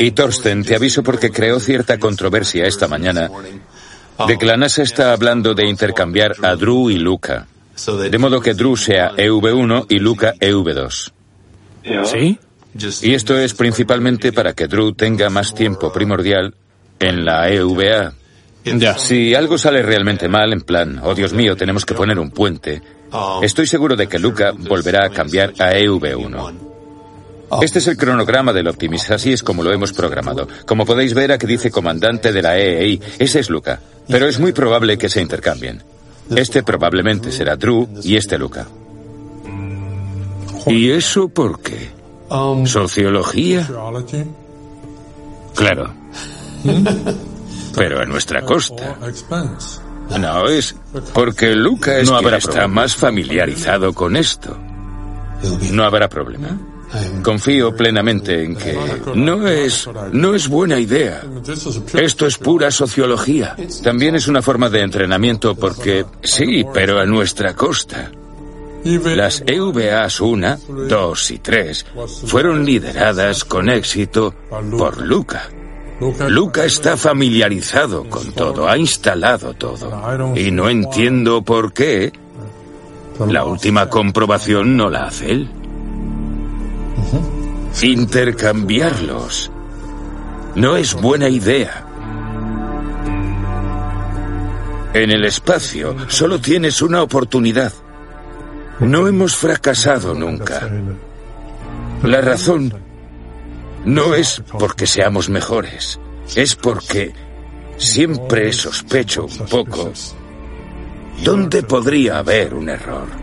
Y Thorsten, te aviso porque creó cierta controversia esta mañana de que la NASA está hablando de intercambiar a Drew y Luca. De modo que Drew sea EV1 y Luca EV2. ¿Sí? Y esto es principalmente para que Drew tenga más tiempo primordial en la EVA. Ya. Si algo sale realmente mal, en plan, oh Dios mío, tenemos que poner un puente, estoy seguro de que Luca volverá a cambiar a EV1. Este es el cronograma del Optimus, así es como lo hemos programado. Como podéis ver, aquí dice comandante de la EEI, ese es Luca. Pero es muy probable que se intercambien. Este probablemente será Drew y este Luca. ¿Y eso por qué? ¿Sociología? Claro. Pero a nuestra costa. No, es porque Luca es No quien habrá está problema. más familiarizado con esto. No habrá problema. Confío plenamente en que no es no es buena idea. Esto es pura sociología. También es una forma de entrenamiento porque sí, pero a nuestra costa. Las EVAs 1, 2 y 3 fueron lideradas con éxito por Luca. Luca está familiarizado con todo, ha instalado todo. Y no entiendo por qué la última comprobación no la hace él. Intercambiarlos no es buena idea. En el espacio solo tienes una oportunidad. No hemos fracasado nunca. La razón no es porque seamos mejores, es porque siempre sospecho un poco dónde podría haber un error.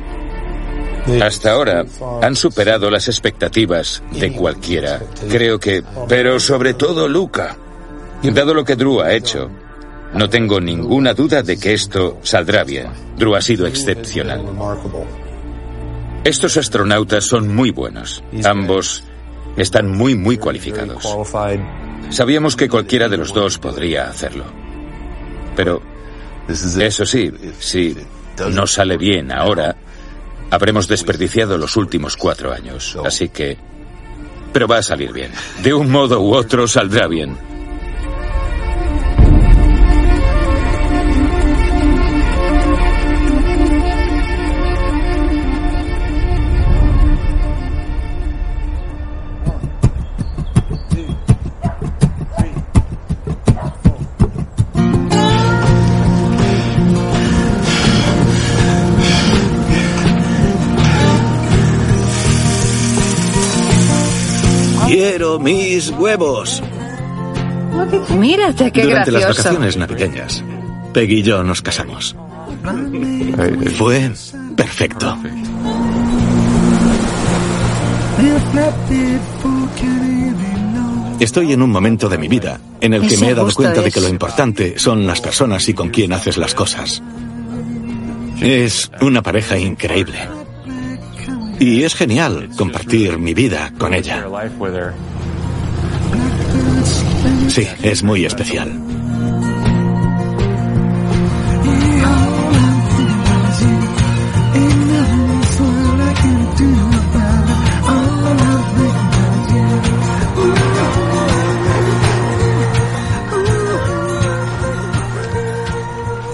Hasta ahora han superado las expectativas de cualquiera. Creo que... Pero sobre todo Luca. Dado lo que Drew ha hecho, no tengo ninguna duda de que esto saldrá bien. Drew ha sido excepcional. Estos astronautas son muy buenos. Ambos están muy, muy cualificados. Sabíamos que cualquiera de los dos podría hacerlo. Pero, eso sí, si no sale bien ahora, habremos desperdiciado los últimos cuatro años. Así que... Pero va a salir bien. De un modo u otro saldrá bien. Quiero mis huevos. Mírate qué Durante las vacaciones navideñas, Peggy y yo nos casamos. Fue perfecto. Estoy en un momento de mi vida en el que Eso me he dado cuenta de que lo importante son las personas y con quién haces las cosas. Es una pareja increíble. Y es genial compartir mi vida con ella. Sí, es muy especial.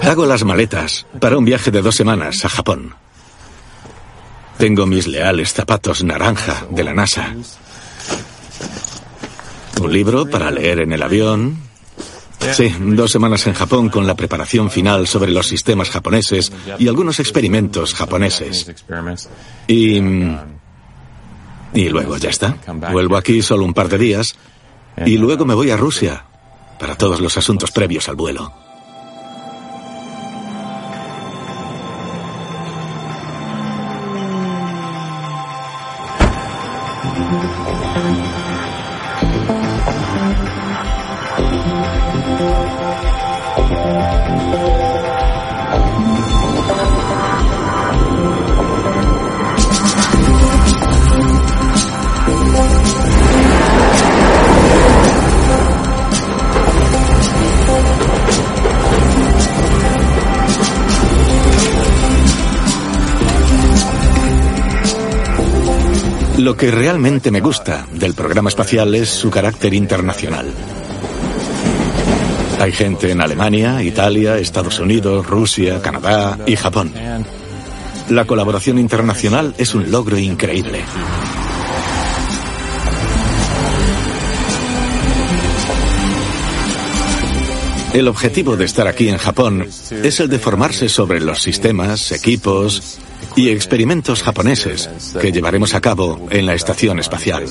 Hago las maletas para un viaje de dos semanas a Japón. Tengo mis leales zapatos naranja de la NASA. Un libro para leer en el avión. Sí, dos semanas en Japón con la preparación final sobre los sistemas japoneses y algunos experimentos japoneses. Y... Y luego ya está. Vuelvo aquí solo un par de días y luego me voy a Rusia para todos los asuntos previos al vuelo. Thank you. Lo que realmente me gusta del programa espacial es su carácter internacional. Hay gente en Alemania, Italia, Estados Unidos, Rusia, Canadá y Japón. La colaboración internacional es un logro increíble. El objetivo de estar aquí en Japón es el de formarse sobre los sistemas, equipos y experimentos japoneses que llevaremos a cabo en la estación espacial.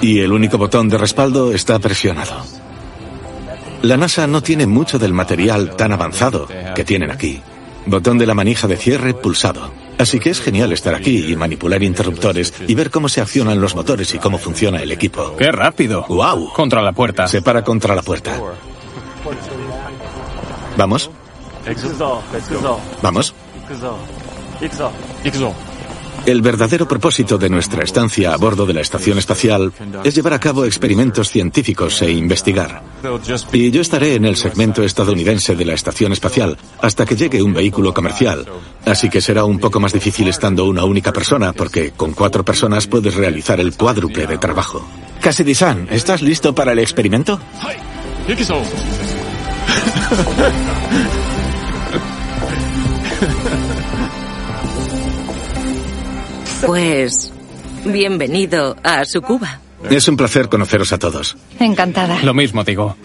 Y el único botón de respaldo está presionado. La NASA no tiene mucho del material tan avanzado que tienen aquí. Botón de la manija de cierre pulsado. Así que es genial estar aquí y manipular interruptores y ver cómo se accionan los motores y cómo funciona el equipo. ¡Qué rápido! ¡Wow! Contra la puerta. Se para contra la puerta. ¿Vamos? ¿Vamos? El verdadero propósito de nuestra estancia a bordo de la estación espacial es llevar a cabo experimentos científicos e investigar. Y yo estaré en el segmento estadounidense de la estación espacial hasta que llegue un vehículo comercial. Así que será un poco más difícil estando una única persona porque con cuatro personas puedes realizar el cuádruple de trabajo. Cassidy-san, ¿estás listo para el experimento? Pues bienvenido a su Cuba. Es un placer conoceros a todos. Encantada. Lo mismo digo.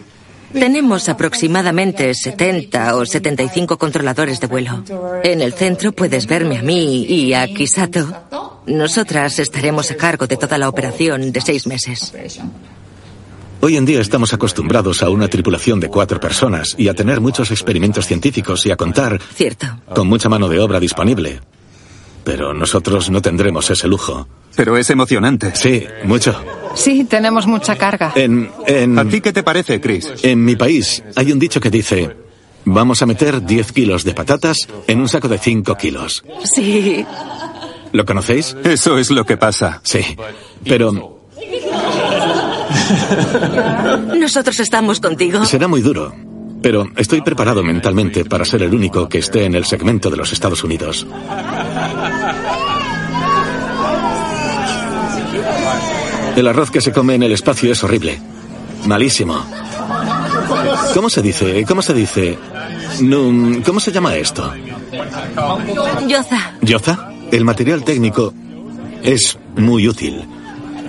Tenemos aproximadamente 70 o 75 controladores de vuelo. En el centro puedes verme a mí y a Kisato. Nosotras estaremos a cargo de toda la operación de seis meses. Hoy en día estamos acostumbrados a una tripulación de cuatro personas y a tener muchos experimentos científicos y a contar Cierto. con mucha mano de obra disponible. Pero nosotros no tendremos ese lujo. Pero es emocionante. Sí, mucho. Sí, tenemos mucha carga. En, en, ¿A ti qué te parece, Chris? en mi país hay un dicho que dice, vamos a meter 10 kilos de patatas en un saco de 5 kilos. Sí. ¿Lo conocéis? Eso es lo que pasa. Sí. Pero Nosotros estamos contigo. será muy duro. Pero estoy preparado mentalmente para ser el único que esté en el segmento de los Estados Unidos. El arroz que se come en el espacio es horrible. Malísimo. ¿Cómo se dice? ¿Cómo se dice? ¿Cómo se llama esto? Yoza. ¿Yoza? El material técnico es muy útil,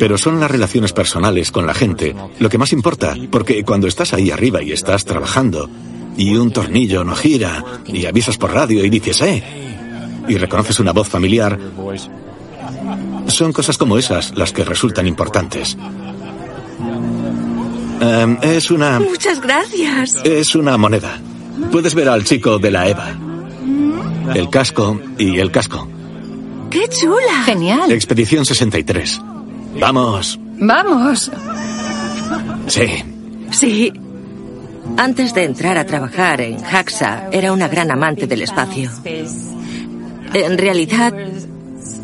pero son las relaciones personales con la gente lo que más importa, porque cuando estás ahí arriba y estás trabajando y un tornillo no gira y avisas por radio y dices, eh, y reconoces una voz familiar, son cosas como esas las que resultan importantes. Em, es una... Muchas gracias. Es una moneda. Puedes ver al chico de la EVA. El casco y el casco. ¡Qué chula! Genial. Expedición 63. Vamos. Vamos. Sí. Sí. Antes de entrar a trabajar en JAXA, era una gran amante del espacio. En realidad,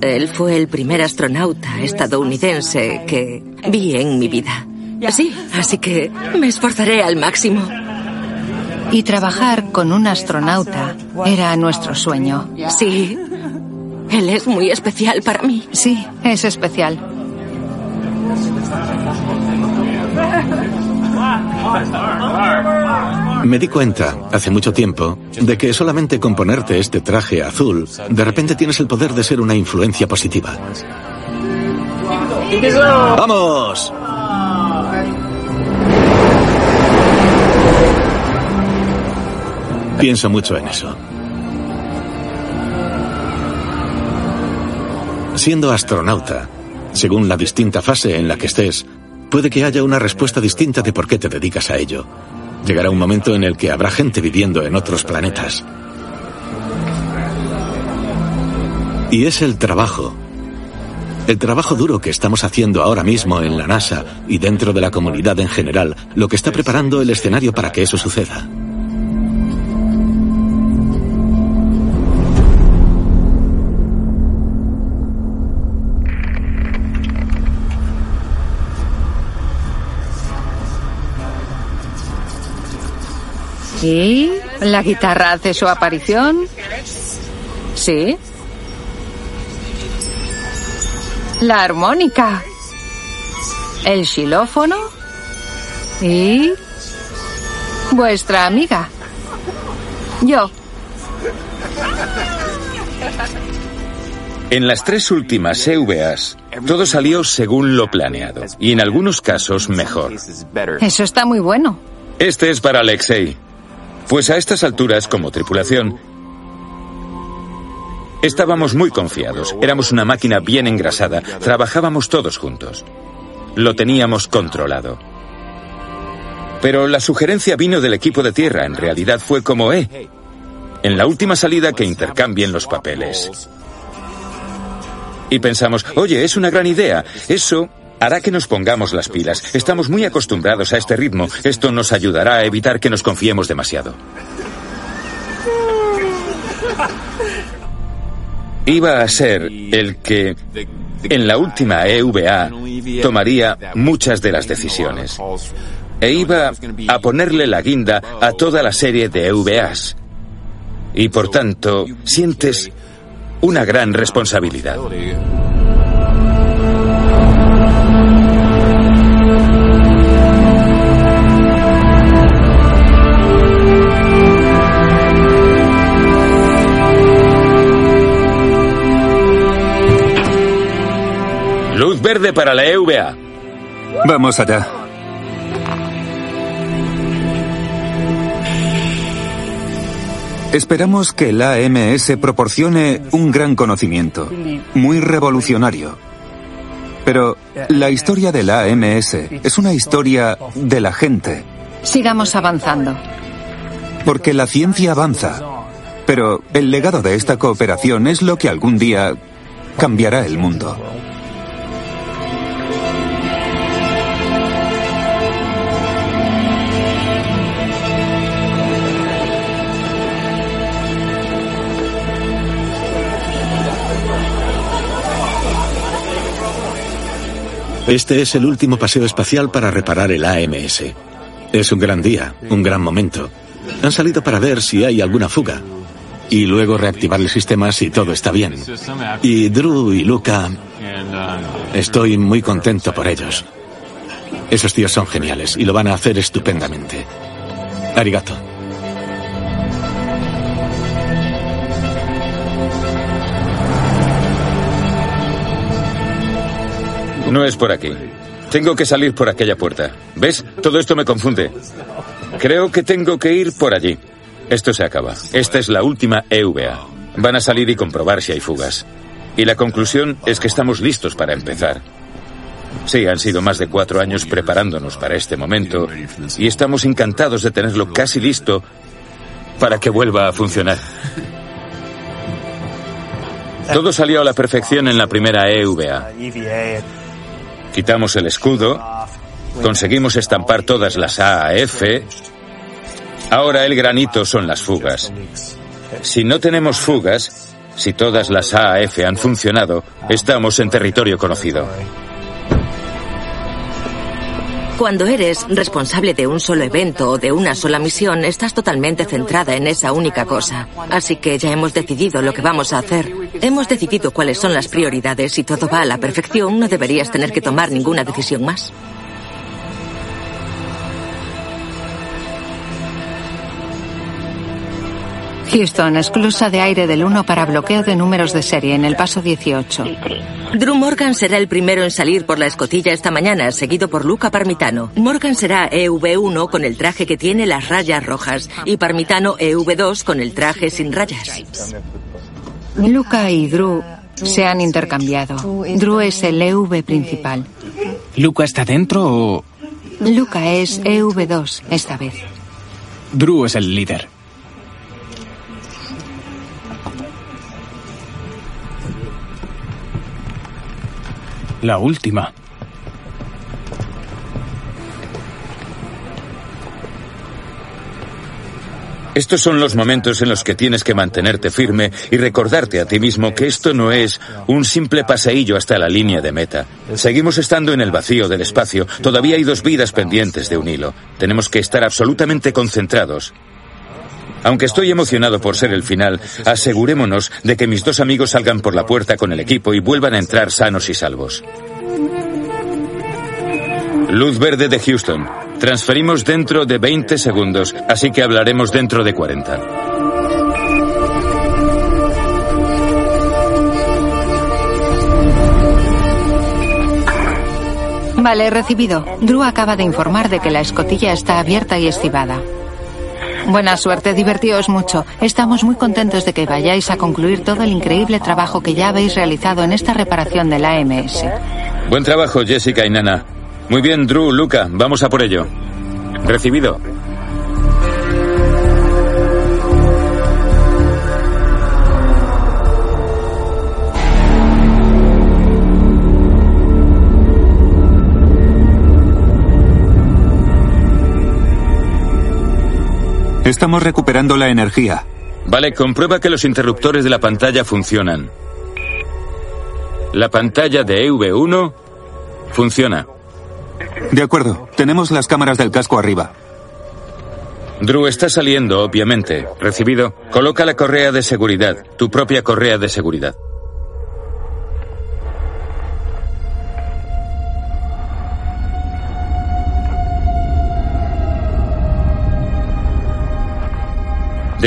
él fue el primer astronauta estadounidense que vi en mi vida. Sí, así que me esforzaré al máximo. Y trabajar con un astronauta era nuestro sueño. Sí, él es muy especial para mí. Sí, es especial. Me di cuenta, hace mucho tiempo, de que solamente con ponerte este traje azul, de repente tienes el poder de ser una influencia positiva. ¡Vamos! Pienso mucho en eso. Siendo astronauta, según la distinta fase en la que estés, puede que haya una respuesta distinta de por qué te dedicas a ello. Llegará un momento en el que habrá gente viviendo en otros planetas. Y es el trabajo. El trabajo duro que estamos haciendo ahora mismo en la NASA y dentro de la comunidad en general, lo que está preparando el escenario para que eso suceda. Y la guitarra hace su aparición. Sí. La armónica. El xilófono. Y... Vuestra amiga. Yo. En las tres últimas EVAs, todo salió según lo planeado, y en algunos casos mejor. Eso está muy bueno. Este es para Alexei. Pues a estas alturas, como tripulación, estábamos muy confiados. Éramos una máquina bien engrasada. Trabajábamos todos juntos. Lo teníamos controlado. Pero la sugerencia vino del equipo de tierra. En realidad fue como, eh, en la última salida que intercambien los papeles. Y pensamos, oye, es una gran idea. Eso hará que nos pongamos las pilas. Estamos muy acostumbrados a este ritmo. Esto nos ayudará a evitar que nos confiemos demasiado. Iba a ser el que en la última EVA tomaría muchas de las decisiones. E iba a ponerle la guinda a toda la serie de EVAs. Y por tanto, sientes una gran responsabilidad. Luz verde para la EVA. Vamos allá. Esperamos que la AMS proporcione un gran conocimiento, muy revolucionario. Pero la historia de la AMS es una historia de la gente. Sigamos avanzando. Porque la ciencia avanza. Pero el legado de esta cooperación es lo que algún día cambiará el mundo. Este es el último paseo espacial para reparar el AMS. Es un gran día, un gran momento. Han salido para ver si hay alguna fuga y luego reactivar el sistema si todo está bien. Y Drew y Luca, estoy muy contento por ellos. Esos tíos son geniales y lo van a hacer estupendamente. Arigato. No es por aquí. Tengo que salir por aquella puerta. ¿Ves? Todo esto me confunde. Creo que tengo que ir por allí. Esto se acaba. Esta es la última EVA. Van a salir y comprobar si hay fugas. Y la conclusión es que estamos listos para empezar. Sí, han sido más de cuatro años preparándonos para este momento y estamos encantados de tenerlo casi listo para que vuelva a funcionar. Todo salió a la perfección en la primera EVA. Quitamos el escudo, conseguimos estampar todas las AAF. Ahora el granito son las fugas. Si no tenemos fugas, si todas las AAF han funcionado, estamos en territorio conocido. Cuando eres responsable de un solo evento o de una sola misión, estás totalmente centrada en esa única cosa. Así que ya hemos decidido lo que vamos a hacer. Hemos decidido cuáles son las prioridades y todo va a la perfección. No deberías tener que tomar ninguna decisión más. Houston, esclusa de aire del 1 para bloqueo de números de serie en el paso 18. Drew Morgan será el primero en salir por la escotilla esta mañana, seguido por Luca Parmitano. Morgan será EV1 con el traje que tiene las rayas rojas y Parmitano EV2 con el traje sin rayas. Luca y Drew se han intercambiado. Drew es el EV principal. ¿Luca está dentro o...? Luca es EV2 esta vez. Drew es el líder. La última. Estos son los momentos en los que tienes que mantenerte firme y recordarte a ti mismo que esto no es un simple paseillo hasta la línea de meta. Seguimos estando en el vacío del espacio. Todavía hay dos vidas pendientes de un hilo. Tenemos que estar absolutamente concentrados Aunque estoy emocionado por ser el final, asegurémonos de que mis dos amigos salgan por la puerta con el equipo y vuelvan a entrar sanos y salvos. Luz verde de Houston. Transferimos dentro de 20 segundos, así que hablaremos dentro de 40. Vale, recibido. Drew acaba de informar de que la escotilla está abierta y estivada. Buena suerte, divertíos mucho. Estamos muy contentos de que vayáis a concluir todo el increíble trabajo que ya habéis realizado en esta reparación de la AMS. Buen trabajo, Jessica y Nana. Muy bien, Drew, Luca, vamos a por ello. Recibido. Estamos recuperando la energía. Vale, comprueba que los interruptores de la pantalla funcionan. La pantalla de EV1 funciona. De acuerdo, tenemos las cámaras del casco arriba. Drew está saliendo, obviamente. Recibido. Coloca la correa de seguridad, tu propia correa de seguridad.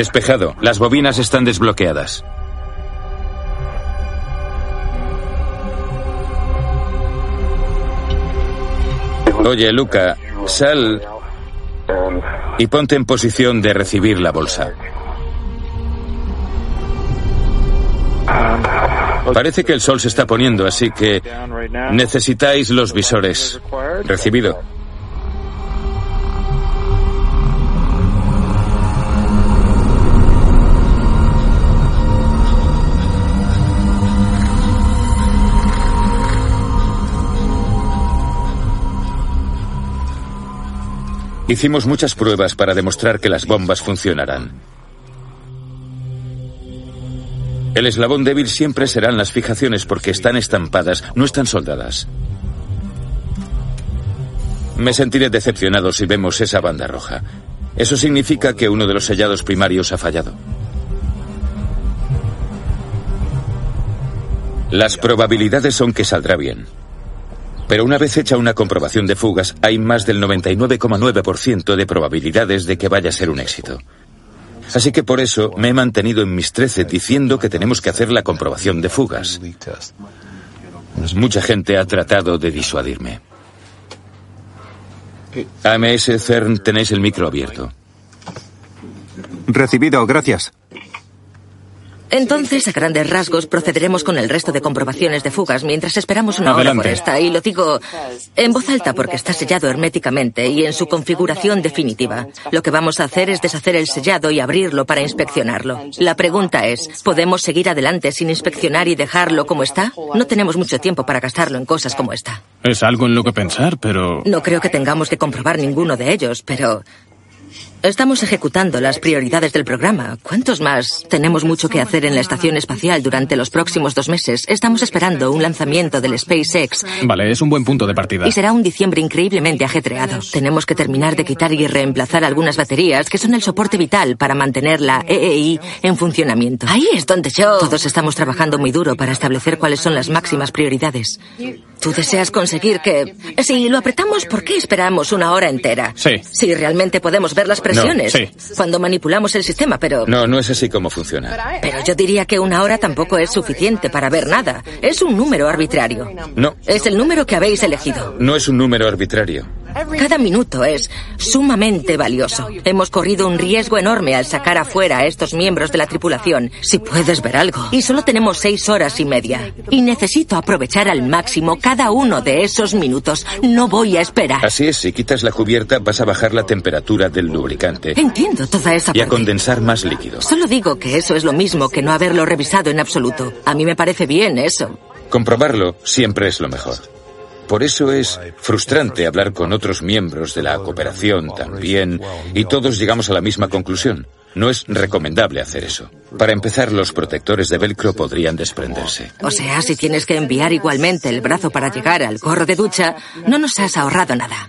Despejado. Las bobinas están desbloqueadas. Oye, Luca, sal y ponte en posición de recibir la bolsa. Parece que el sol se está poniendo, así que necesitáis los visores. Recibido. Hicimos muchas pruebas para demostrar que las bombas funcionarán. El eslabón débil siempre serán las fijaciones porque están estampadas, no están soldadas. Me sentiré decepcionado si vemos esa banda roja. Eso significa que uno de los sellados primarios ha fallado. Las probabilidades son que saldrá bien. Pero una vez hecha una comprobación de fugas, hay más del 99,9% de probabilidades de que vaya a ser un éxito. Así que por eso me he mantenido en mis 13 diciendo que tenemos que hacer la comprobación de fugas. Mucha gente ha tratado de disuadirme. AMS CERN, tenéis el micro abierto. Recibido, gracias. Entonces, a grandes rasgos, procederemos con el resto de comprobaciones de fugas mientras esperamos una hora por esta. Y lo digo en voz alta porque está sellado herméticamente y en su configuración definitiva. Lo que vamos a hacer es deshacer el sellado y abrirlo para inspeccionarlo. La pregunta es, ¿podemos seguir adelante sin inspeccionar y dejarlo como está? No tenemos mucho tiempo para gastarlo en cosas como esta. Es algo en lo que pensar, pero... No creo que tengamos que comprobar ninguno de ellos, pero Estamos ejecutando las prioridades del programa. ¿Cuántos más? Tenemos mucho que hacer en la estación espacial durante los próximos dos meses. Estamos esperando un lanzamiento del SpaceX. Vale, es un buen punto de partida. Y será un diciembre increíblemente ajetreado. Tenemos que terminar de quitar y reemplazar algunas baterías que son el soporte vital para mantener la EEI en funcionamiento. Ahí es donde yo. Todos estamos trabajando muy duro para establecer cuáles son las máximas prioridades. Tú deseas conseguir que... Si lo apretamos, ¿por qué esperamos una hora entera? Sí. Si realmente podemos ver las sí. Cuando manipulamos el sistema, pero... No, no es así como funciona. Pero yo diría que una hora tampoco es suficiente para ver nada. Es un número arbitrario. No, Es el número que habéis elegido. no es un número arbitrario. Cada minuto es sumamente valioso. Hemos corrido un riesgo enorme al sacar afuera a estos miembros de la tripulación, si puedes ver algo. Y solo tenemos seis horas y media. Y necesito aprovechar al máximo cada uno de esos minutos. No voy a esperar. Así es, si quitas la cubierta vas a bajar la temperatura del lubricante Entiendo toda esa y a parte. condensar más líquido. Solo digo que eso es lo mismo que no haberlo revisado en absoluto. A mí me parece bien eso. Comprobarlo siempre es lo mejor. Por eso es frustrante hablar con otros miembros de la cooperación también y todos llegamos a la misma conclusión. No es recomendable hacer eso. Para empezar, los protectores de velcro podrían desprenderse. O sea, si tienes que enviar igualmente el brazo para llegar al gorro de ducha, no nos has ahorrado nada.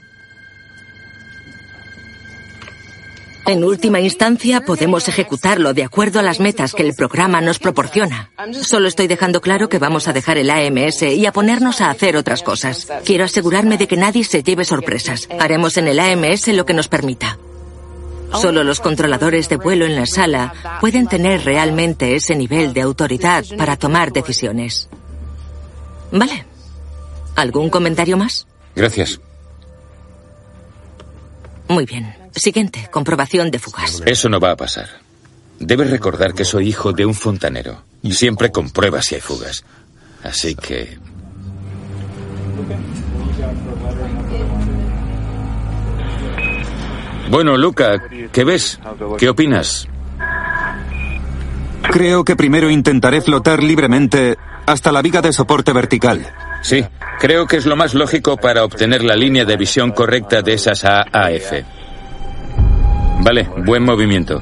En última instancia, podemos ejecutarlo de acuerdo a las metas que el programa nos proporciona. Solo estoy dejando claro que vamos a dejar el AMS y a ponernos a hacer otras cosas. Quiero asegurarme de que nadie se lleve sorpresas. Haremos en el AMS lo que nos permita. Solo los controladores de vuelo en la sala pueden tener realmente ese nivel de autoridad para tomar decisiones. Vale. ¿Algún comentario más? Gracias. Muy bien. Siguiente, comprobación de fugas. Eso no va a pasar. Debes recordar que soy hijo de un fontanero. Y siempre comprueba si hay fugas. Así que... Bueno, Luca, ¿qué ves? ¿Qué opinas? Creo que primero intentaré flotar libremente hasta la viga de soporte vertical. Sí, creo que es lo más lógico para obtener la línea de visión correcta de esas AAF. Vale, buen movimiento.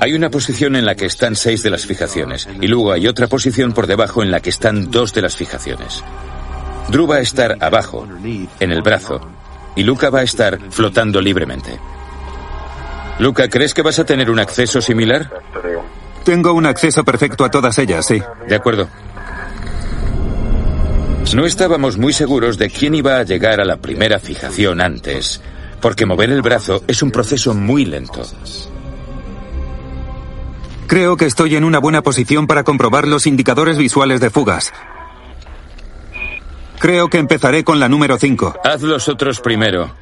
Hay una posición en la que están seis de las fijaciones y luego hay otra posición por debajo en la que están dos de las fijaciones. Drew va a estar abajo, en el brazo, y Luca va a estar flotando libremente. Luca, ¿crees que vas a tener un acceso similar? Tengo un acceso perfecto a todas ellas, sí. De acuerdo. No estábamos muy seguros de quién iba a llegar a la primera fijación antes, porque mover el brazo es un proceso muy lento. Creo que estoy en una buena posición para comprobar los indicadores visuales de fugas. Creo que empezaré con la número 5. Haz los otros primero.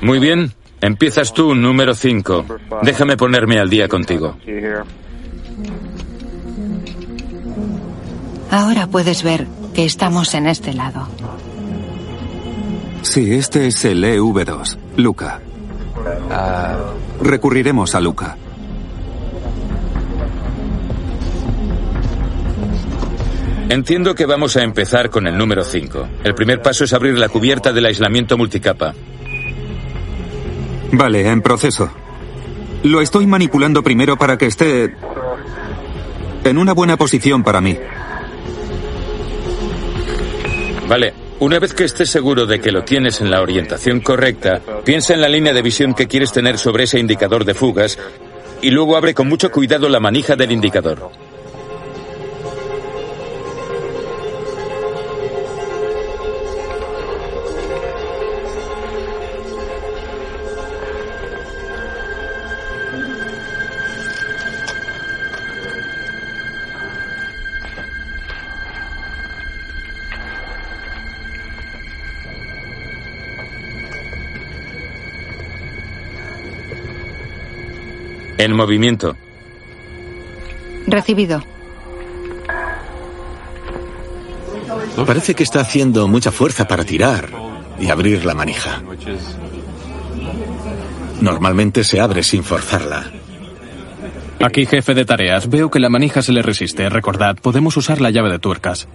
Muy bien. Empiezas tú, número 5. Déjame ponerme al día contigo. Ahora puedes ver que estamos en este lado. Sí, este es el EV2, Luca. Recurriremos a Luca. Entiendo que vamos a empezar con el número 5. El primer paso es abrir la cubierta del aislamiento multicapa. Vale, en proceso. Lo estoy manipulando primero para que esté en una buena posición para mí. Vale, una vez que estés seguro de que lo tienes en la orientación correcta, piensa en la línea de visión que quieres tener sobre ese indicador de fugas y luego abre con mucho cuidado la manija del indicador. En movimiento. Recibido. Parece que está haciendo mucha fuerza para tirar y abrir la manija. Normalmente se abre sin forzarla. Aquí, jefe de tareas, veo que la manija se le resiste. Recordad, podemos usar la llave de tuercas.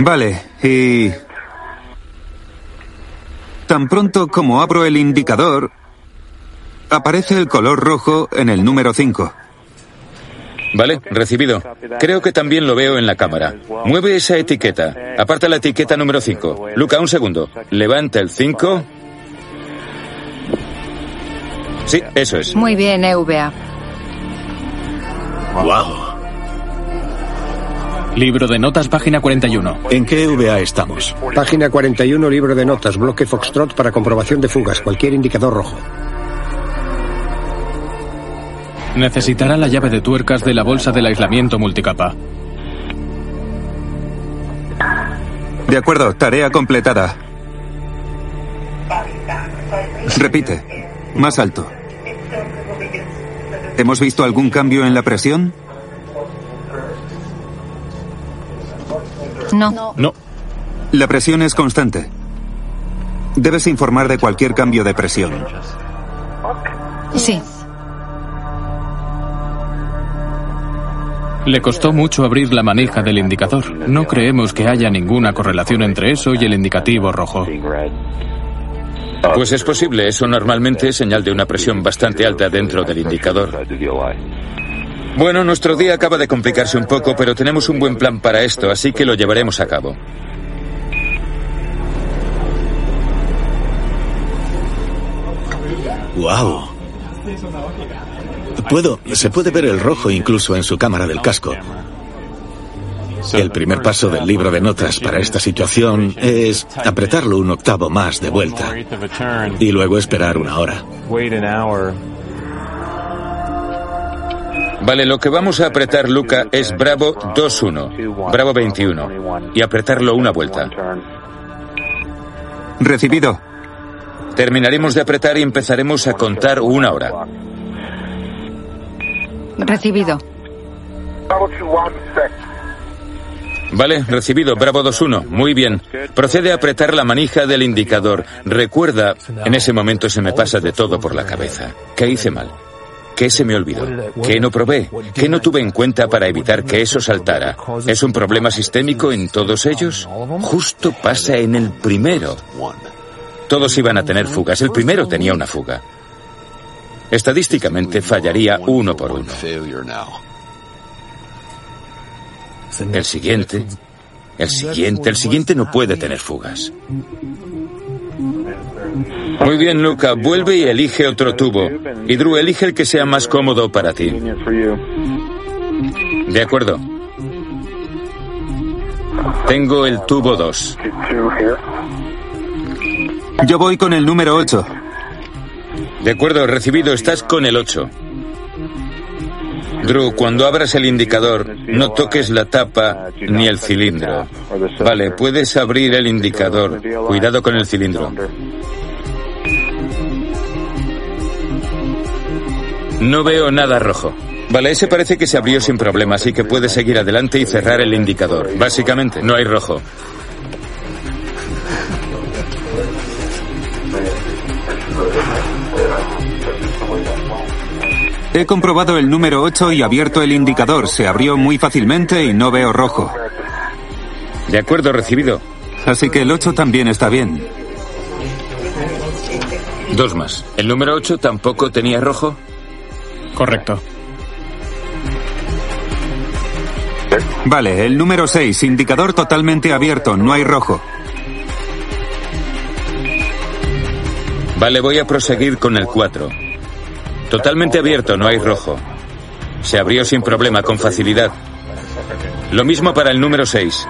Vale, y... Tan pronto como abro el indicador, aparece el color rojo en el número 5. Vale, recibido. Creo que también lo veo en la cámara. Mueve esa etiqueta. Aparta la etiqueta número 5. Luca, un segundo. Levanta el 5. Sí, eso es. Muy bien, EVA. ¡Wow! Libro de notas, página 41. ¿En qué VA estamos? Página 41, libro de notas, bloque Foxtrot para comprobación de fugas, cualquier indicador rojo. Necesitará la llave de tuercas de la bolsa del aislamiento multicapa. De acuerdo, tarea completada. Repite, más alto. ¿Hemos visto algún cambio en la presión? No. No. La presión es constante. Debes informar de cualquier cambio de presión. Sí. Le costó mucho abrir la manija del indicador. No creemos que haya ninguna correlación entre eso y el indicativo rojo. Pues es posible, eso normalmente es señal de una presión bastante alta dentro del indicador. Bueno, nuestro día acaba de complicarse un poco, pero tenemos un buen plan para esto, así que lo llevaremos a cabo. ¡Wow! Puedo, se puede ver el rojo incluso en su cámara del casco. El primer paso del libro de notas para esta situación es apretarlo un octavo más de vuelta y luego esperar una hora. Vale, lo que vamos a apretar, Luca, es Bravo 2-1, Bravo 21, y apretarlo una vuelta. Recibido. Terminaremos de apretar y empezaremos a contar una hora. Recibido. Vale, recibido, Bravo 2-1. Muy bien. Procede a apretar la manija del indicador. Recuerda, en ese momento se me pasa de todo por la cabeza. ¿Qué hice mal? ¿Qué se me olvidó? ¿Qué no probé? ¿Qué no tuve en cuenta para evitar que eso saltara? ¿Es un problema sistémico en todos ellos? Justo pasa en el primero. Todos iban a tener fugas. El primero tenía una fuga. Estadísticamente fallaría uno por uno. El siguiente, el siguiente, el siguiente no puede tener fugas. Muy bien, Luca, vuelve y elige otro tubo. Y Drew, elige el que sea más cómodo para ti. De acuerdo. Tengo el tubo 2. Yo voy con el número 8. De acuerdo, recibido, estás con el 8. Drew, cuando abras el indicador, no toques la tapa ni el cilindro. Vale, puedes abrir el indicador. Cuidado con el cilindro. No veo nada rojo. Vale, ese parece que se abrió sin problema, así que puedes seguir adelante y cerrar el indicador. Básicamente, no hay rojo. He comprobado el número 8 y abierto el indicador. Se abrió muy fácilmente y no veo rojo. De acuerdo, recibido. Así que el 8 también está bien. Dos más. ¿El número 8 tampoco tenía rojo? Correcto. Vale, el número 6, indicador totalmente abierto, no hay rojo. Vale, voy a proseguir con el 4. Totalmente abierto, no hay rojo. Se abrió sin problema, con facilidad. Lo mismo para el número 6.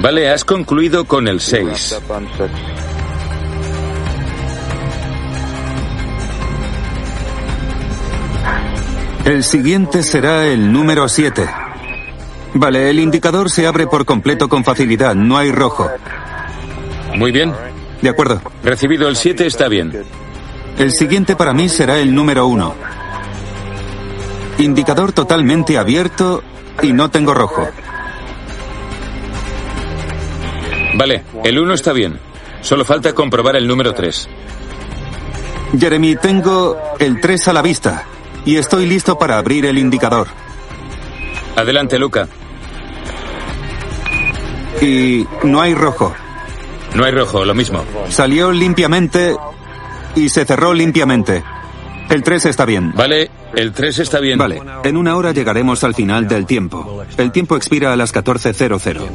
Vale, has concluido con el 6. El siguiente será el número 7. Vale, el indicador se abre por completo con facilidad, no hay rojo. Muy bien. De acuerdo. Recibido el 7 está bien. El siguiente para mí será el número 1. Indicador totalmente abierto y no tengo rojo. Vale, el 1 está bien. Solo falta comprobar el número 3. Jeremy, tengo el 3 a la vista y estoy listo para abrir el indicador. Adelante, Luca. Y no hay rojo. No hay rojo, lo mismo. Salió limpiamente y se cerró limpiamente. El 3 está bien. Vale, el 3 está bien. Vale, en una hora llegaremos al final del tiempo. El tiempo expira a las 14.00.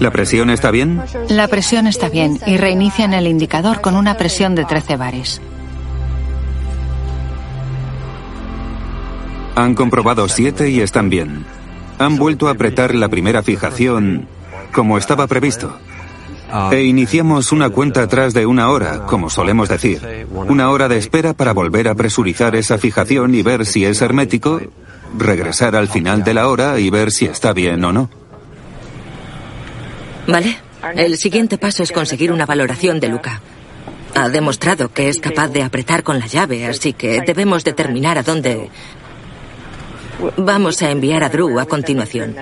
¿La presión está bien? La presión está bien y reinician el indicador con una presión de 13 bares. Han comprobado 7 y están bien. Han vuelto a apretar la primera fijación como estaba previsto. E iniciamos una cuenta atrás de una hora, como solemos decir. Una hora de espera para volver a presurizar esa fijación y ver si es hermético, regresar al final de la hora y ver si está bien o no. Vale. El siguiente paso es conseguir una valoración de Luca. Ha demostrado que es capaz de apretar con la llave, así que debemos determinar a dónde vamos a enviar a Drew a continuación.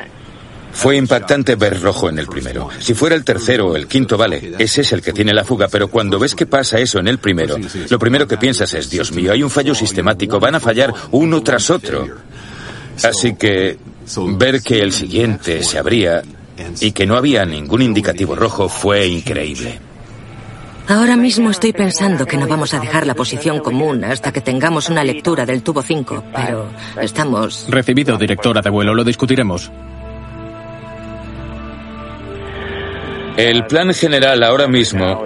Fue impactante ver rojo en el primero. Si fuera el tercero o el quinto, vale, ese es el que tiene la fuga, pero cuando ves que pasa eso en el primero, lo primero que piensas es, Dios mío, hay un fallo sistemático, van a fallar uno tras otro. Así que ver que el siguiente se abría y que no había ningún indicativo rojo fue increíble. Ahora mismo estoy pensando que no vamos a dejar la posición común hasta que tengamos una lectura del tubo 5, pero estamos... Recibido, directora de vuelo, lo discutiremos. El plan general ahora mismo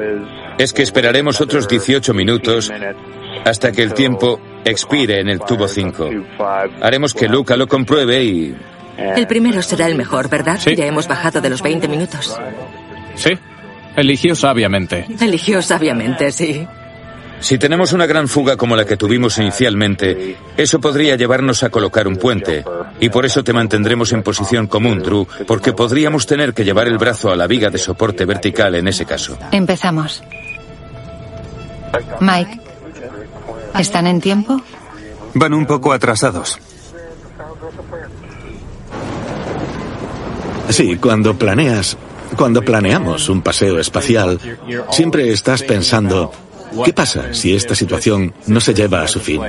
es que esperaremos otros 18 minutos hasta que el tiempo expire en el tubo 5. Haremos que Luca lo compruebe y... El primero será el mejor, ¿verdad? Ya hemos bajado de los 20 minutos. Sí. Eligió sabiamente. Eligió sabiamente, sí. Si tenemos una gran fuga como la que tuvimos inicialmente, eso podría llevarnos a colocar un puente. Y por eso te mantendremos en posición común, Drew, porque podríamos tener que llevar el brazo a la viga de soporte vertical en ese caso. Empezamos. Mike, ¿están en tiempo? Van un poco atrasados. Sí, cuando planeas, cuando planeamos un paseo espacial, siempre estás pensando, ¿Qué pasa si esta situación no se lleva a su fin?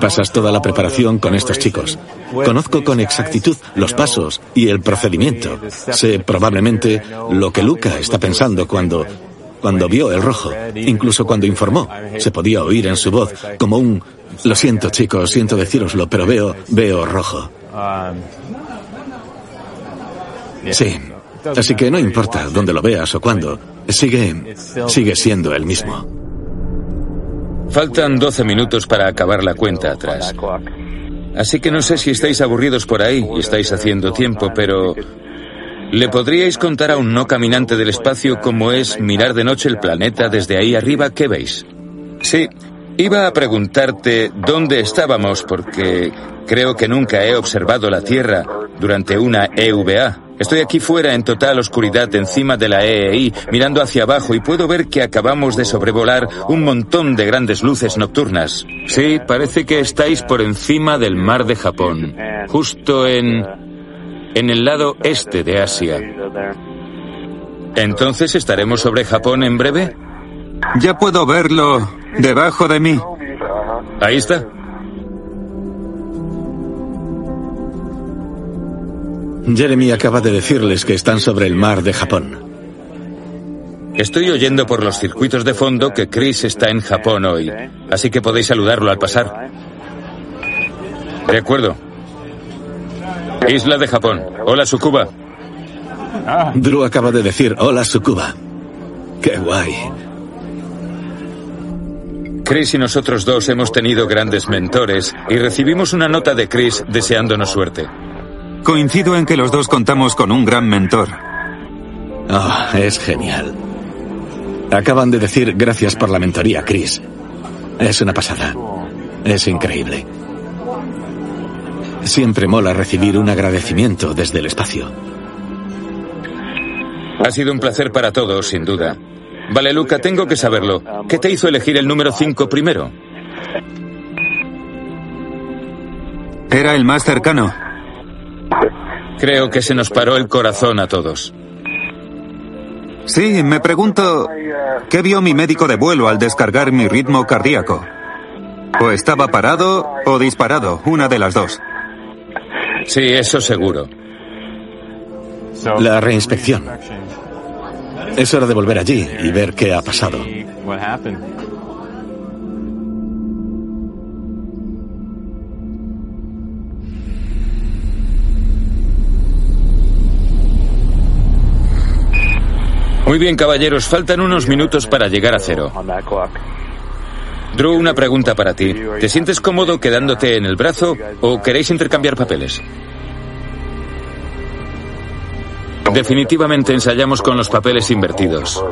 Pasas toda la preparación con estos chicos. Conozco con exactitud los pasos y el procedimiento. Sé probablemente lo que Luca está pensando cuando cuando vio el rojo, incluso cuando informó. Se podía oír en su voz como un lo siento, chicos, siento decíroslo, pero veo veo rojo. Sí. Así que no importa dónde lo veas o cuándo, sigue sigue siendo el mismo. Faltan 12 minutos para acabar la cuenta atrás. Así que no sé si estáis aburridos por ahí y estáis haciendo tiempo, pero ¿le podríais contar a un no caminante del espacio cómo es mirar de noche el planeta desde ahí arriba? ¿Qué veis? Sí, iba a preguntarte dónde estábamos porque creo que nunca he observado la Tierra durante una EVA. Estoy aquí fuera en total oscuridad encima de la EEI, mirando hacia abajo y puedo ver que acabamos de sobrevolar un montón de grandes luces nocturnas. Sí, parece que estáis por encima del mar de Japón, justo en en el lado este de Asia. Entonces estaremos sobre Japón en breve? Ya puedo verlo debajo de mí. Ahí está. Jeremy acaba de decirles que están sobre el mar de Japón. Estoy oyendo por los circuitos de fondo que Chris está en Japón hoy, así que podéis saludarlo al pasar. De acuerdo. Isla de Japón. Hola, Sukuba. Drew acaba de decir hola, Sukuba. Qué guay. Chris y nosotros dos hemos tenido grandes mentores y recibimos una nota de Chris deseándonos suerte. Coincido en que los dos contamos con un gran mentor. Oh, es genial. Acaban de decir gracias por la mentoría, Chris. Es una pasada. Es increíble. Siempre mola recibir un agradecimiento desde el espacio. Ha sido un placer para todos, sin duda. Vale, Luca, tengo que saberlo. ¿Qué te hizo elegir el número 5 primero? Era el más cercano. Creo que se nos paró el corazón a todos. Sí, me pregunto, ¿qué vio mi médico de vuelo al descargar mi ritmo cardíaco? O estaba parado o disparado, una de las dos. Sí, eso seguro. La reinspección. Es hora de volver allí y ver qué ha pasado. Muy bien, caballeros, faltan unos minutos para llegar a cero. Drew, una pregunta para ti. ¿Te sientes cómodo quedándote en el brazo o queréis intercambiar papeles? Definitivamente ensayamos con los papeles invertidos.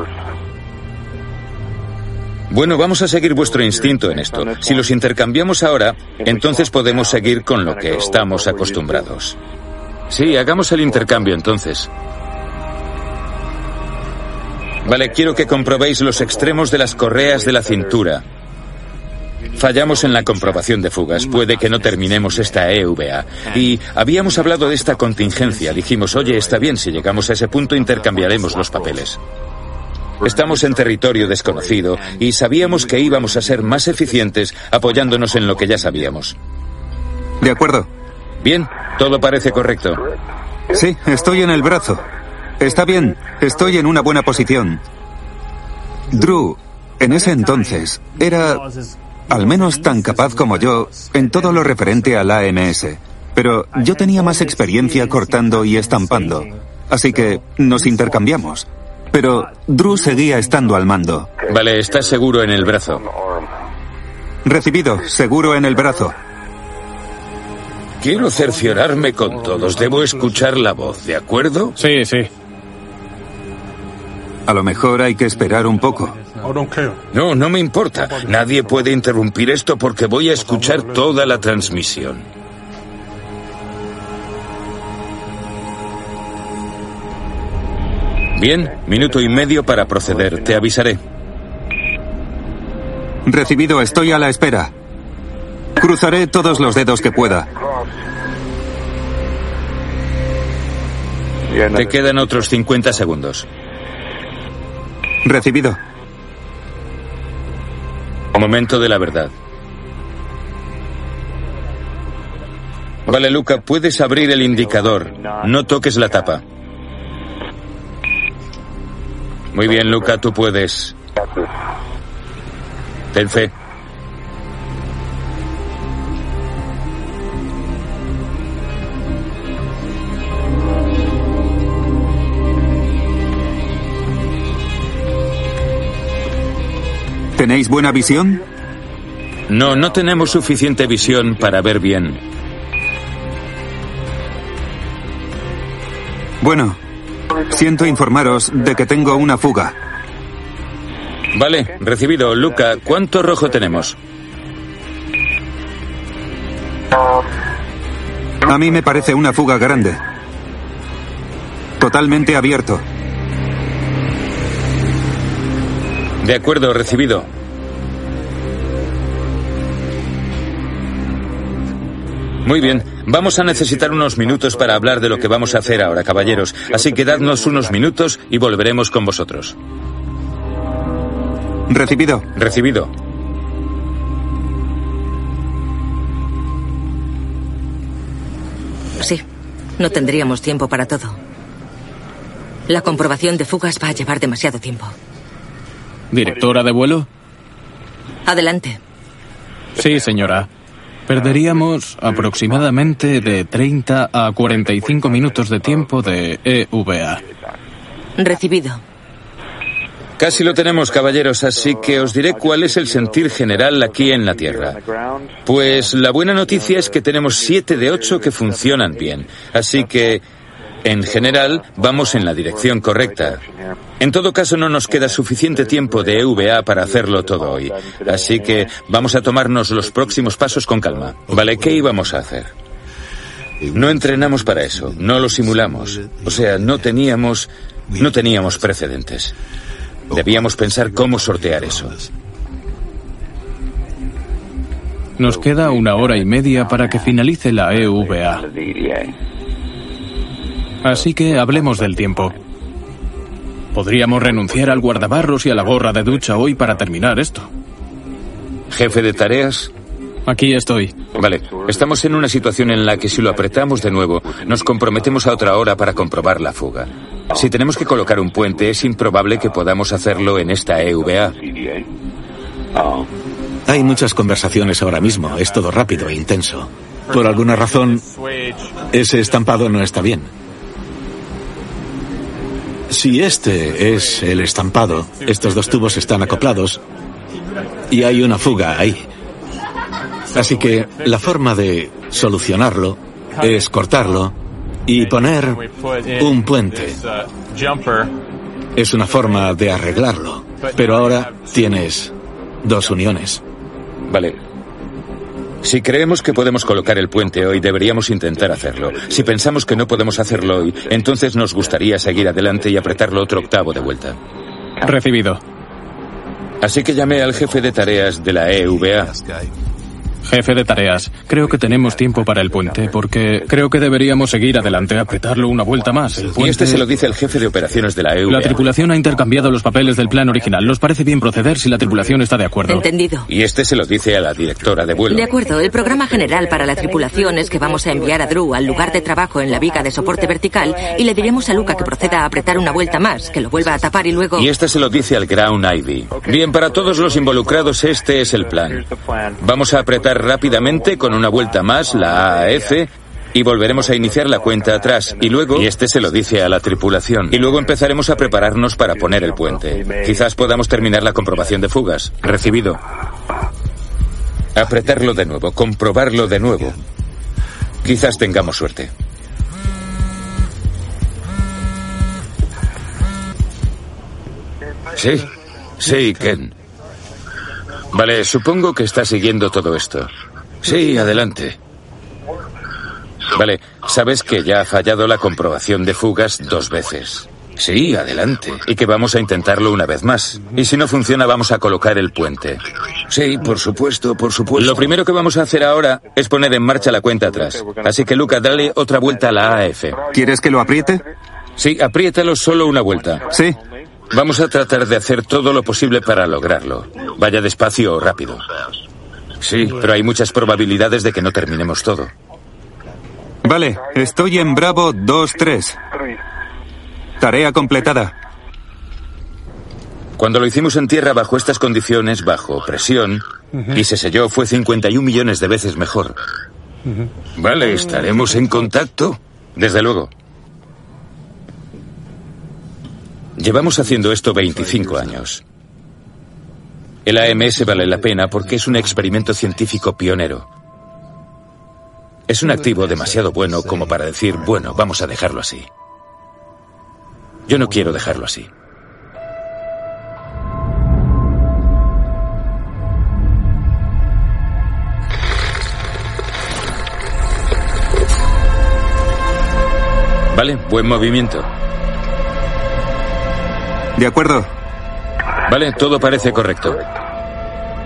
Bueno, vamos a seguir vuestro instinto en esto. Si los intercambiamos ahora, entonces podemos seguir con lo que estamos acostumbrados. Sí, hagamos el intercambio entonces. Vale, quiero que comprobéis los extremos de las correas de la cintura. Fallamos en la comprobación de fugas. Puede que no terminemos esta EVA. Y habíamos hablado de esta contingencia. Dijimos, oye, está bien, si llegamos a ese punto intercambiaremos los papeles. Estamos en territorio desconocido y sabíamos que íbamos a ser más eficientes apoyándonos en lo que ya sabíamos. De acuerdo. Bien, todo parece correcto. Sí, estoy en el brazo. Está bien, estoy en una buena posición. Drew, en ese entonces, era al menos tan capaz como yo en todo lo referente al AMS. Pero yo tenía más experiencia cortando y estampando, así que nos intercambiamos. Pero Drew seguía estando al mando. Vale, estás seguro en el brazo. Recibido, seguro en el brazo. Quiero cerciorarme con todos. Debo escuchar la voz, ¿de acuerdo? Sí, sí. A lo mejor hay que esperar un poco. No, no me importa. Nadie puede interrumpir esto porque voy a escuchar toda la transmisión. Bien, minuto y medio para proceder. Te avisaré. Recibido, estoy a la espera. Cruzaré todos los dedos que pueda. Te quedan otros 50 segundos. Recibido. Momento de la verdad. Vale, Luca, puedes abrir el indicador. No toques la tapa. Muy bien, Luca, tú puedes. Ten fe. ¿Tenéis buena visión? No, no tenemos suficiente visión para ver bien. Bueno, siento informaros de que tengo una fuga. Vale, recibido. Luca, ¿cuánto rojo tenemos? A mí me parece una fuga grande. Totalmente abierto. De acuerdo, recibido. Muy bien, vamos a necesitar unos minutos para hablar de lo que vamos a hacer ahora, caballeros. Así que dadnos unos minutos y volveremos con vosotros. Recibido. Recibido. Sí, no tendríamos tiempo para todo. La comprobación de fugas va a llevar demasiado tiempo. ¿Directora de vuelo? Adelante. Sí, señora. Perderíamos aproximadamente de 30 a 45 minutos de tiempo de EVA. Recibido. Casi lo tenemos, caballeros, así que os diré cuál es el sentir general aquí en la Tierra. Pues la buena noticia es que tenemos siete de ocho que funcionan bien, así que, en general, vamos en la dirección correcta. En todo caso, no nos queda suficiente tiempo de EVA para hacerlo todo hoy, así que vamos a tomarnos los próximos pasos con calma. ¿Vale? ¿Qué íbamos a hacer? No entrenamos para eso, no lo simulamos. O sea, no teníamos, no teníamos precedentes. Debíamos pensar cómo sortear eso. Nos queda una hora y media para que finalice la EVA. Así que hablemos del tiempo. Podríamos renunciar al guardabarros y a la gorra de ducha hoy para terminar esto. Jefe de tareas, Aquí estoy. Vale, estamos en una situación en la que si lo apretamos de nuevo, nos comprometemos a otra hora para comprobar la fuga. Si tenemos que colocar un puente, es improbable que podamos hacerlo en esta EVA. Hay muchas conversaciones ahora mismo, es todo rápido e intenso. Por alguna razón, ese estampado no está bien. Si este es el estampado, estos dos tubos están acoplados y hay una fuga ahí. Así que la forma de solucionarlo es cortarlo y poner un puente. Es una forma de arreglarlo. Pero ahora tienes dos uniones. Vale. Si creemos que podemos colocar el puente hoy, deberíamos intentar hacerlo. Si pensamos que no podemos hacerlo hoy, entonces nos gustaría seguir adelante y apretarlo otro octavo de vuelta. Recibido. Así que llamé al jefe de tareas de la EVA Jefe de tareas, creo que tenemos tiempo para el puente, porque creo que deberíamos seguir adelante, apretarlo una vuelta más. El Y este se lo dice el jefe de operaciones de la E EUA. La tripulación ha intercambiado los papeles del plan original. ¿Nos parece bien proceder si la tripulación está de acuerdo? Entendido. Y este se lo dice a la directora de vuelo. De acuerdo, el programa general para la tripulación es que vamos a enviar a Drew al lugar de trabajo en la viga de soporte vertical y le diremos a Luca que proceda a apretar una vuelta más, que lo vuelva a tapar y luego... Y este se lo dice al Ground Ivy. Bien, para todos los involucrados este es el plan. Vamos a apretar rápidamente con una vuelta más la AAF y volveremos a iniciar la cuenta atrás. Y luego, y este se lo dice a la tripulación, y luego empezaremos a prepararnos para poner el puente. Quizás podamos terminar la comprobación de fugas. Recibido. Apretarlo de nuevo, comprobarlo de nuevo. Quizás tengamos suerte. Sí, sí, Ken. Vale, supongo que está siguiendo todo esto. Sí, adelante. Vale, sabes que ya ha fallado la comprobación de fugas dos veces. Sí, adelante. Y que vamos a intentarlo una vez más. Y si no funciona, vamos a colocar el puente. Sí, por supuesto, por supuesto. Lo primero que vamos a hacer ahora es poner en marcha la cuenta atrás. Así que, Luca, dale otra vuelta a la AF. ¿Quieres que lo apriete? Sí, apriétalo solo una vuelta. Sí. Vamos a tratar de hacer todo lo posible para lograrlo. Vaya despacio o rápido. Sí, pero hay muchas probabilidades de que no terminemos todo. Vale, estoy en Bravo 2-3. Tarea completada. Cuando lo hicimos en tierra bajo estas condiciones, bajo presión, y se selló, fue 51 millones de veces mejor. Vale, estaremos en contacto. Desde luego. Llevamos haciendo esto 25 años. El AMS vale la pena porque es un experimento científico pionero. Es un activo demasiado bueno como para decir, bueno, vamos a dejarlo así. Yo no quiero dejarlo así. Vale, buen movimiento. De acuerdo. Vale, todo parece correcto.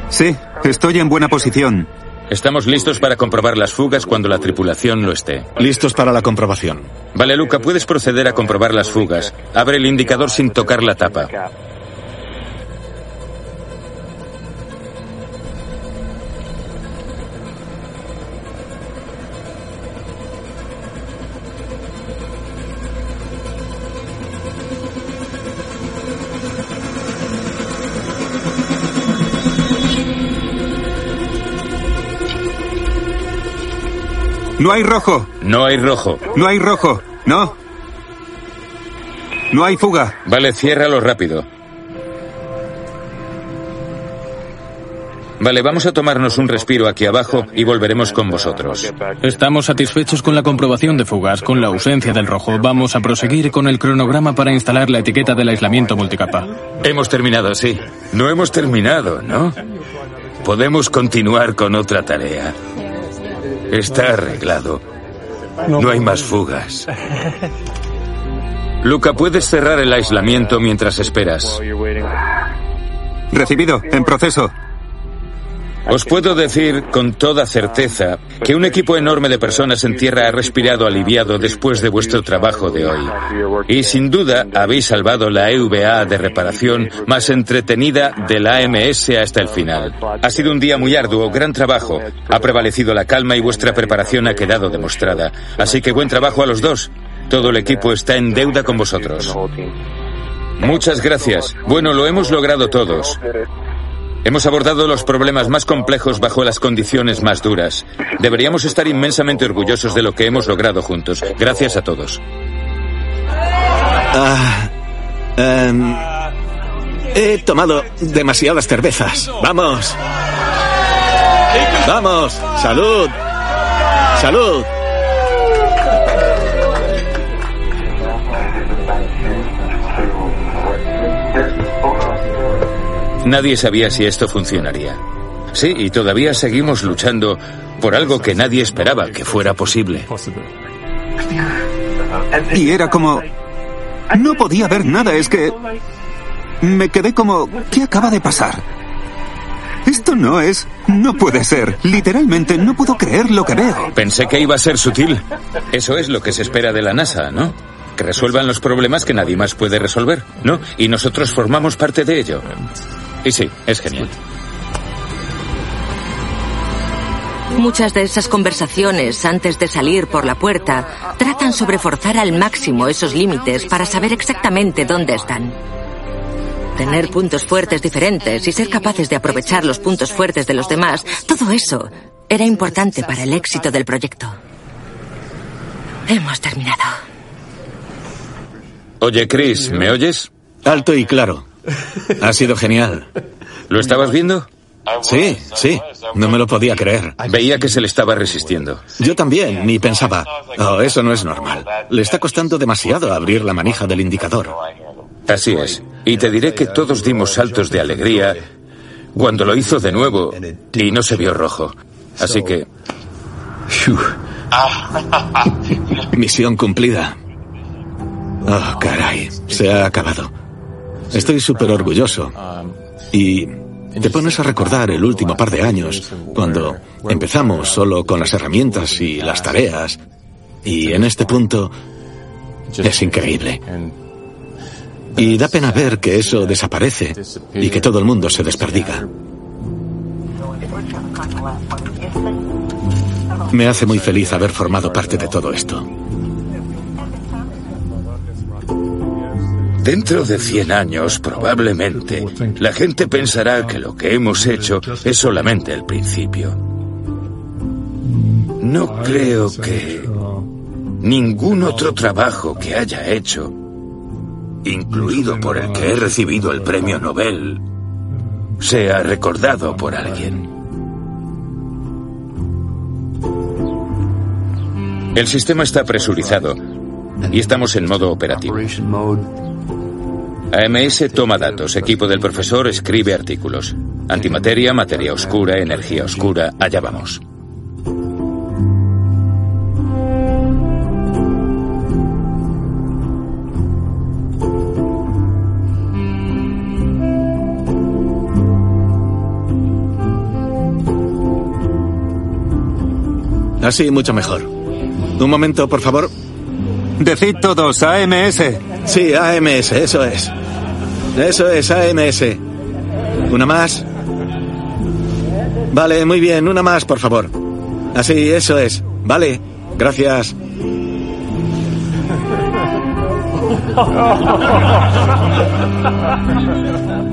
Sí, estoy en buena posición. Estamos listos para comprobar las fugas cuando la tripulación lo esté. Listos para la comprobación. Vale, Luca, puedes proceder a comprobar las fugas. Abre el indicador sin tocar la tapa. No hay rojo. No hay rojo. No hay rojo. No. No hay fuga. Vale, ciérralo rápido. Vale, vamos a tomarnos un respiro aquí abajo y volveremos con vosotros. Estamos satisfechos con la comprobación de fugas, con la ausencia del rojo. Vamos a proseguir con el cronograma para instalar la etiqueta del aislamiento multicapa. Hemos terminado, sí. No hemos terminado, ¿no? Podemos continuar con otra tarea. Está arreglado. No hay más fugas. Luca, puedes cerrar el aislamiento mientras esperas. Recibido. En proceso. Os puedo decir con toda certeza que un equipo enorme de personas en tierra ha respirado aliviado después de vuestro trabajo de hoy. Y sin duda habéis salvado la EVA de reparación más entretenida de la AMS hasta el final. Ha sido un día muy arduo, gran trabajo. Ha prevalecido la calma y vuestra preparación ha quedado demostrada. Así que buen trabajo a los dos. Todo el equipo está en deuda con vosotros. Muchas gracias. Bueno, lo hemos logrado todos. Hemos abordado los problemas más complejos bajo las condiciones más duras. Deberíamos estar inmensamente orgullosos de lo que hemos logrado juntos. Gracias a todos. Ah, em, he tomado demasiadas cervezas. Vamos. Vamos. Salud. Salud. Nadie sabía si esto funcionaría. Sí, y todavía seguimos luchando por algo que nadie esperaba que fuera posible. Y era como... No podía ver nada, es que... Me quedé como... ¿Qué acaba de pasar? Esto no es... No puede ser. Literalmente no puedo creer lo que veo. Pensé que iba a ser sutil. Eso es lo que se espera de la NASA, ¿no? Que resuelvan los problemas que nadie más puede resolver, ¿no? Y nosotros formamos parte de ello. Y sí, es genial. Muchas de esas conversaciones antes de salir por la puerta tratan sobre forzar al máximo esos límites para saber exactamente dónde están. Tener puntos fuertes diferentes y ser capaces de aprovechar los puntos fuertes de los demás, todo eso era importante para el éxito del proyecto. Hemos terminado. Oye, Chris, ¿me oyes? Alto y claro. Ha sido genial. ¿Lo estabas viendo? Sí, sí. No me lo podía creer. Veía que se le estaba resistiendo. Yo también, ni pensaba, oh, eso no es normal. Le está costando demasiado abrir la manija del indicador. Así es. Y te diré que todos dimos saltos de alegría cuando lo hizo de nuevo y no se vio rojo. Así que... Misión cumplida. Oh, caray. Se ha acabado. Estoy súper orgulloso. Y te pones a recordar el último par de años, cuando empezamos solo con las herramientas y las tareas. Y en este punto es increíble. Y da pena ver que eso desaparece y que todo el mundo se desperdiga. Me hace muy feliz haber formado parte de todo esto. Dentro de 100 años, probablemente, la gente pensará que lo que hemos hecho es solamente el principio. No creo que ningún otro trabajo que haya hecho, incluido por el que he recibido el premio Nobel, sea recordado por alguien. El sistema está presurizado y estamos en modo operativo. AMS toma datos, equipo del profesor escribe artículos. Antimateria, materia oscura, energía oscura, allá vamos. Así, mucho mejor. Un momento, por favor. Decid todos, AMS. Sí, AMS, eso es. Eso es, AMS. ¿Una más? Vale, muy bien, una más, por favor. Así, eso es. Vale, gracias.